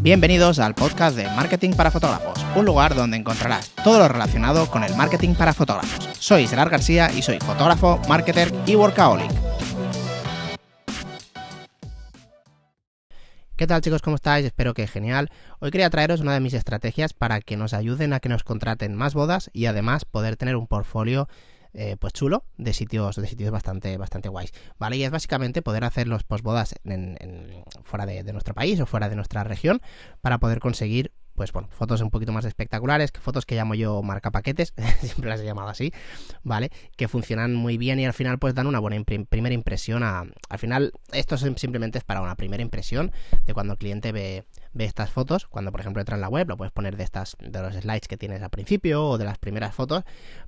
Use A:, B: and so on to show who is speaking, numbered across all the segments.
A: Bienvenidos al podcast de Marketing para Fotógrafos, un lugar donde encontrarás todo lo relacionado con el marketing para fotógrafos. Soy Gerard García y soy fotógrafo, marketer y workaholic. ¿Qué tal chicos? ¿Cómo estáis? Espero que genial. Hoy quería traeros una de mis estrategias para que nos ayuden a que nos contraten más bodas y además poder tener un portfolio eh, pues chulo de sitios de sitios bastante bastante guays vale y es básicamente poder hacer los posbodas en, fuera de, de, nuestro país o fuera de nuestra región para poder conseguir pues bueno, fotos un poquito más espectaculares, fotos que llamo yo marca paquetes, siempre las he llamado así, ¿vale? Que funcionan muy bien y al final pues dan una buena primera impresión a... Al final esto simplemente es para una primera impresión de cuando el cliente ve, ve estas fotos, cuando por ejemplo entra en la web, lo puedes poner de estas, de los slides que tienes al principio o de las primeras fotos,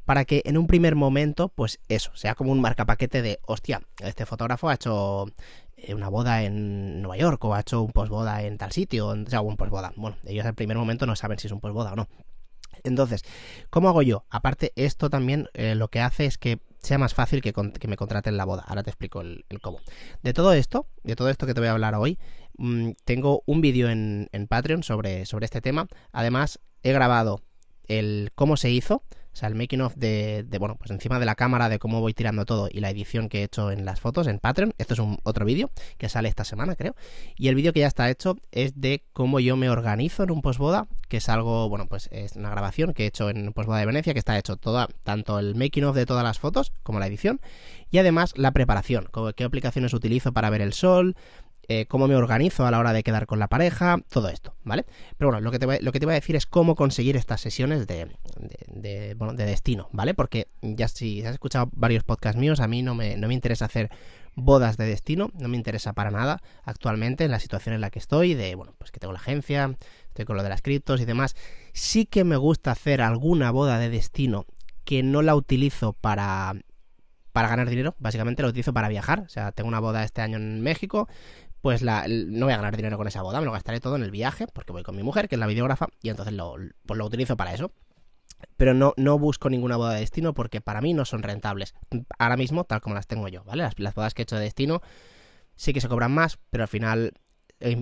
A: para que en un primer momento, pues eso, sea como un marca paquete de, hostia, este fotógrafo ha hecho una boda en Nueva York o ha hecho un posboda en tal sitio, o sea, un posboda. Bueno, ellos al primer momento no saben si es un posboda o no. Entonces, ¿cómo hago yo? Aparte, esto también eh, lo que hace es que sea más fácil que, me contraten la boda. Ahora te explico el, cómo. De todo esto, de todo esto que te voy a hablar hoy, mm, tengo un vídeo en, en Patreon sobre, sobre este tema. Además, he grabado el cómo se hizo o sea, el making of de, bueno, pues encima de la cámara, de cómo voy tirando todo y la edición que he hecho en las fotos en Patreon. Esto es un otro vídeo que sale esta semana, creo. Y el vídeo que ya está hecho es de cómo yo me organizo en un postboda, que es algo, bueno, pues es una grabación que he hecho en postboda de Venecia, que está hecho toda, tanto el making of de todas las fotos como la edición. Y además la preparación, qué aplicaciones utilizo para ver el sol, eh, cómo me organizo a la hora de quedar con la pareja, todo esto, ¿vale? Pero bueno, lo que te voy, lo que te voy a decir es cómo conseguir estas sesiones de, de, bueno, de destino, ¿vale? Porque ya si has escuchado varios podcasts míos, a mí no me, no me interesa hacer bodas de destino, no me interesa para nada actualmente en la situación en la que estoy, de, bueno, pues que tengo la agencia, estoy con lo de las criptos y demás. Sí que me gusta hacer alguna boda de destino que no la utilizo para para ganar dinero, básicamente la utilizo para viajar. O sea, tengo una boda este año en México, pues la, no voy a ganar dinero con esa boda, me lo gastaré todo en el viaje, porque voy con mi mujer, que es la videógrafa, y entonces lo, pues lo utilizo para eso. Pero no, no busco ninguna boda de destino porque para mí no son rentables. Ahora mismo, tal como las tengo yo, ¿vale? Las, las bodas que he hecho de destino sí que se cobran más, pero al final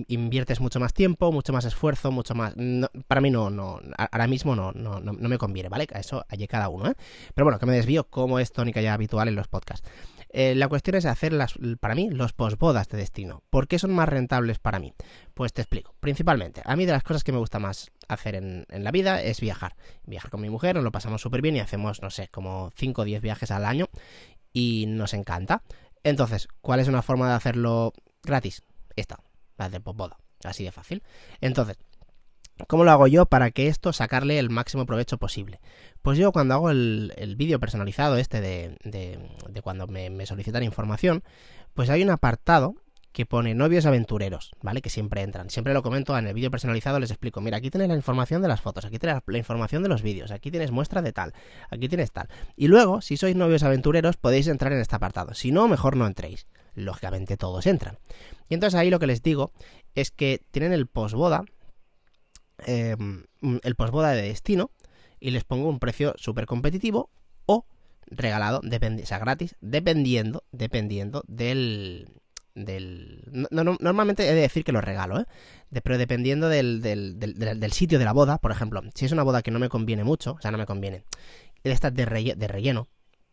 A: inviertes mucho más tiempo, mucho más esfuerzo, mucho más... para mí no, no, ahora mismo no, no, no, me conviene, ¿vale? Eso allí cada uno, ¿eh? Pero bueno, que me desvío como es tónica ya habitual en los podcasts. Eh, la cuestión es hacer las, para mí los posbodas de destino. ¿Por qué son más rentables para mí? Pues te explico. Principalmente, a mí de las cosas que me gusta más hacer en, en la vida es viajar. Viajar con mi mujer, nos lo pasamos súper bien y hacemos, no sé, como 5 o 10 viajes al año y nos encanta. Entonces, ¿cuál es una forma de hacerlo gratis? Esta, la de posboda. Así de fácil. Entonces, ¿Cómo lo hago yo para que esto sacarle el máximo provecho posible? Pues yo cuando hago el, vídeo personalizado este de, de, cuando me, solicitan información, pues hay un apartado que pone novios aventureros, ¿vale? Que siempre entran. Siempre lo comento en el vídeo personalizado, les explico, mira, aquí tienes la información de las fotos, aquí tienes la información de los vídeos, aquí tienes muestra de tal, aquí tienes tal. Y luego, si sois novios aventureros, podéis entrar en este apartado. Si no, mejor no entréis. Lógicamente todos entran. Y entonces ahí lo que les digo es que tienen el posboda, eh, el posboda de destino, y les pongo un precio súper competitivo o regalado, o sea, gratis, dependiendo, dependiendo del... del normalmente he de decir que lo regalo, ¿eh? pero dependiendo del, del, del, sitio de la boda, por ejemplo, si es una boda que no me conviene mucho, o sea, no me conviene, de estas de, de relleno,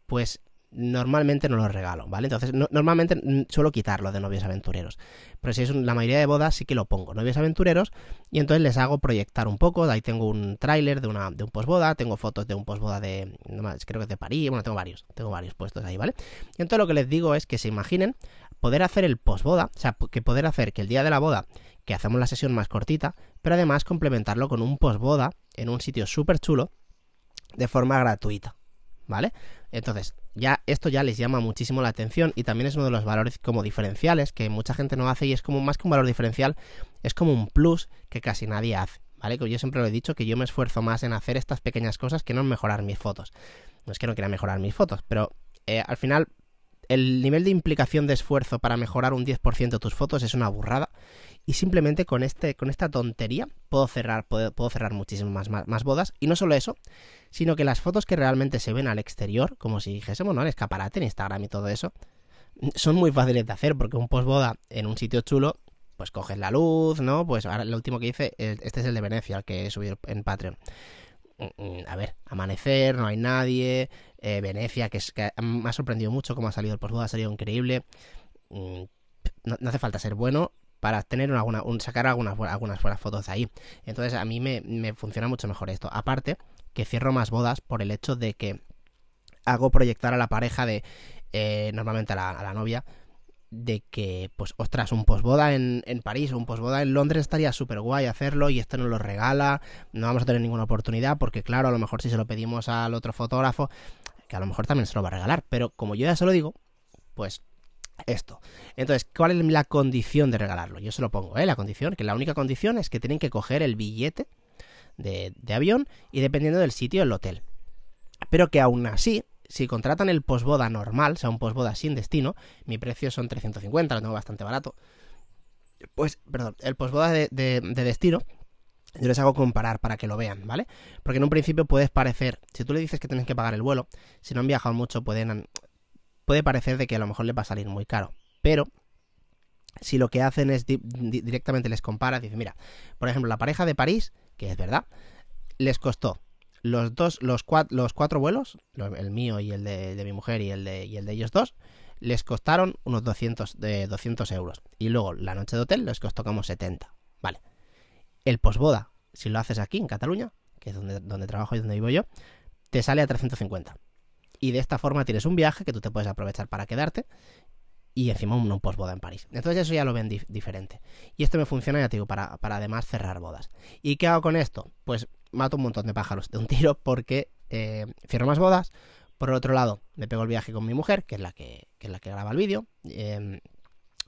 A: pues normalmente no los regalo, ¿vale? Entonces, normalmente suelo quitarlo de novios aventureros. Pero si es la mayoría de bodas, sí que lo pongo, novios aventureros, y entonces les hago proyectar un poco. Ahí tengo un tráiler de, una, de un posboda, tengo fotos de un posboda de, creo que es de París, bueno, tengo varios, tengo varios puestos ahí, ¿vale? Y entonces lo que les digo es que se imaginen poder hacer el posboda, o sea, que poder hacer que el día de la boda, que hacemos la sesión más cortita, pero además complementarlo con un posboda en un sitio súper chulo, de forma gratuita, ¿vale? Entonces, ya esto ya les llama muchísimo la atención y también es uno de los valores como diferenciales que mucha gente no hace y es como más que un valor diferencial, es como un plus que casi nadie hace, ¿vale? Que yo siempre lo he dicho que yo me esfuerzo más en hacer estas pequeñas cosas que no en mejorar mis fotos. No es que no quiera mejorar mis fotos, pero eh, al final el nivel de implicación de esfuerzo para mejorar un 10% tus fotos es una burrada y simplemente con este con esta tontería puedo cerrar puedo, cerrar muchísimas más, más, bodas y no solo eso sino que las fotos que realmente se ven al exterior como si dijésemos no en escaparate en Instagram y todo eso son muy fáciles de hacer porque un postboda en un sitio chulo pues coges la luz, ¿no? Pues ahora lo último que hice, este es el de Venecia, el que he subido en Patreon. Mm, mm, a ver, amanecer, no hay nadie, eh, Venecia, que, es, me ha sorprendido mucho cómo ha salido el postboda, ha salido increíble. Mm, no, hace falta ser bueno para tener un, sacar algunas, algunas buenas fotos ahí. Entonces a mí me, me funciona mucho mejor esto. Aparte, que cierro más bodas por el hecho de que hago proyectar a la pareja de, eh, normalmente a la, novia, de que, pues, ostras, un posboda en, en París o un posboda en Londres estaría súper guay hacerlo y esto nos lo regala, no vamos a tener ninguna oportunidad porque, claro, a lo mejor si se lo pedimos al otro fotógrafo, que a lo mejor también se lo va a regalar, pero como yo ya se lo digo, pues esto. Entonces, ¿cuál es la condición de regalarlo? Yo se lo pongo, ¿eh? La condición, que la única condición es que tienen que coger el billete de, de avión y dependiendo del sitio, el hotel. Pero que aún así, si contratan el posboda normal, o sea, un posboda sin destino, mi precio son 350, lo tengo bastante barato. Pues, perdón, el posboda de, de, destino, yo les hago comparar para que lo vean, ¿vale? Porque en un principio puedes parecer, si tú le dices que tienes que pagar el vuelo, si no han viajado mucho, pueden, puede parecer de que a lo mejor les va a salir muy caro. Pero, si lo que hacen es directamente les compara, dice, mira, por ejemplo, la pareja de París, que es verdad, les costó los dos, los, cuatro, los cuatro vuelos, el mío y el de, mi mujer y el de, y el de ellos dos, les costaron unos 200, de 200 euros. Y luego la noche de hotel les costó como 70. Vale. El posboda, si lo haces aquí en Cataluña, que es donde, donde trabajo y donde vivo yo, te sale a 350. Y de esta forma tienes un viaje que tú te puedes aprovechar para quedarte y encima un, un postboda en París. Entonces eso ya lo ven diferente. Y esto me funciona, ya te digo, para, para además cerrar bodas. ¿Y qué hago con esto? Pues mato un montón de pájaros de un tiro porque eh, cierro más bodas. Por otro lado, me pego el viaje con mi mujer, que es la que, es la que graba el vídeo. Em,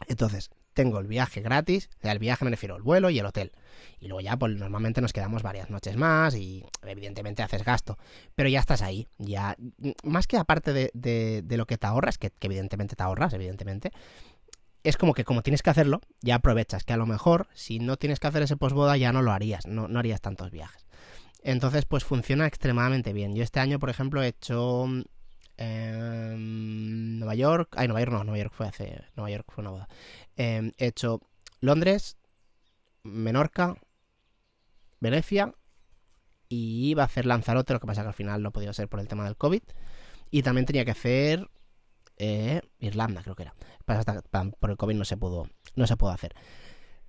A: entonces, tengo el viaje gratis, el viaje me refiero al vuelo y el hotel. Y luego ya, pues normalmente nos quedamos varias noches más y evidentemente haces gasto. Pero ya estás ahí, ya, más que aparte de, de, lo que te ahorras, que, evidentemente te ahorras, evidentemente, es como que como tienes que hacerlo, ya aprovechas, que a lo mejor si no tienes que hacer ese posboda ya no lo harías, no, no harías tantos viajes. Entonces, pues funciona extremadamente bien. Yo este año, por ejemplo, he hecho eh, Nueva York. Ay, Nueva York no, Nueva York fue hace. Nueva York fue una boda. Em, he hecho Londres, Menorca, Venecia. Y iba a hacer Lanzarote, lo que pasa que al final no podía ser por el tema del COVID. Y también tenía que hacer eh, Irlanda, creo que era. por el COVID no se pudo, no se pudo hacer.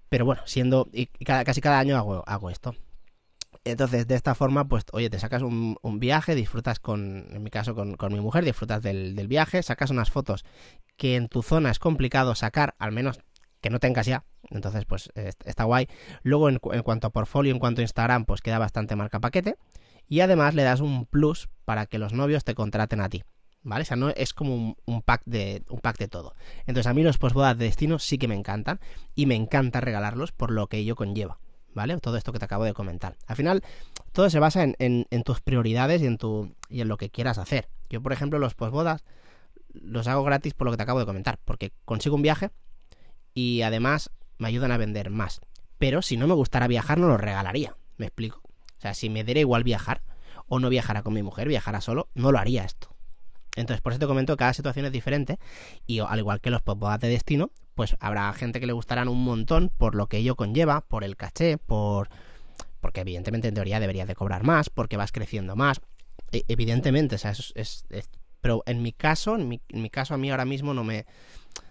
A: Pero bueno, siendo. Y casi cada año hago, hago esto. Entonces, de esta forma, pues, oye, te sacas un, viaje, disfrutas con, en mi caso, con, mi mujer, disfrutas del, viaje, sacas unas fotos que en tu zona es complicado sacar, al menos que no tengas ya. Entonces, pues, está guay. Luego, en, cuanto a portfolio, en cuanto a Instagram, pues queda bastante marca paquete. Y además le das un plus para que los novios te contraten a ti. ¿Vale? O sea, no es como un, pack de un pack de todo. Entonces, a mí los postbodas de destino sí que me encantan y me encanta regalarlos por lo que ello conlleva. ¿Vale? Todo esto que te acabo de comentar. Al final, todo se basa en, tus prioridades y en, tu, y en lo que quieras hacer. Yo, por ejemplo, los posbodas los hago gratis por lo que te acabo de comentar, porque consigo un viaje y además me ayudan a vender más. Pero si no me gustara viajar, no lo regalaría. ¿Me explico? O sea, si me diera igual viajar, o no viajara con mi mujer, viajara solo, no lo haría esto. Entonces, por eso te comento que cada situación es diferente y al igual que los postbodas de destino, pues habrá gente que le gustarán un montón por lo que ello conlleva, por el caché, por porque evidentemente en teoría deberías de cobrar más, porque vas creciendo más. E, evidentemente, o sea, es, pero en mi caso, en mi, en mi, caso a mí ahora mismo no me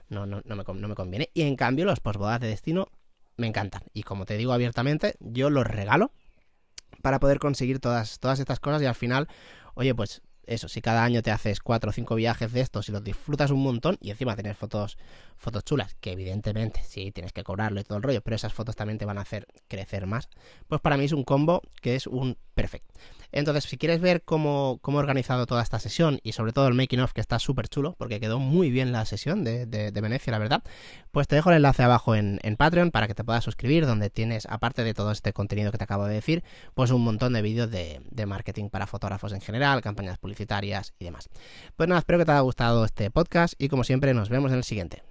A: no, no, no, me, no me conviene. Y en cambio, los postbodas de destino me encantan. Y como te digo abiertamente, yo los regalo para poder conseguir todas, todas estas cosas y al final, oye, pues eso, si cada año te haces cuatro o cinco viajes de estos y los disfrutas un montón y encima tener fotos, fotos chulas, que evidentemente sí tienes que cobrarlo y todo el rollo, pero esas fotos también te van a hacer crecer más, pues para mí es un combo que es un perfecto. Entonces, si quieres ver cómo, cómo he organizado toda esta sesión y sobre todo el making of que está súper chulo, porque quedó muy bien la sesión de, Venecia, la verdad, pues te dejo el enlace abajo en, Patreon para que te puedas suscribir, donde tienes, aparte de todo este contenido que te acabo de decir, pues un montón de vídeos de, de marketing para fotógrafos en general, campañas y demás. Pues nada, espero que te haya gustado este podcast y como siempre nos vemos en el siguiente.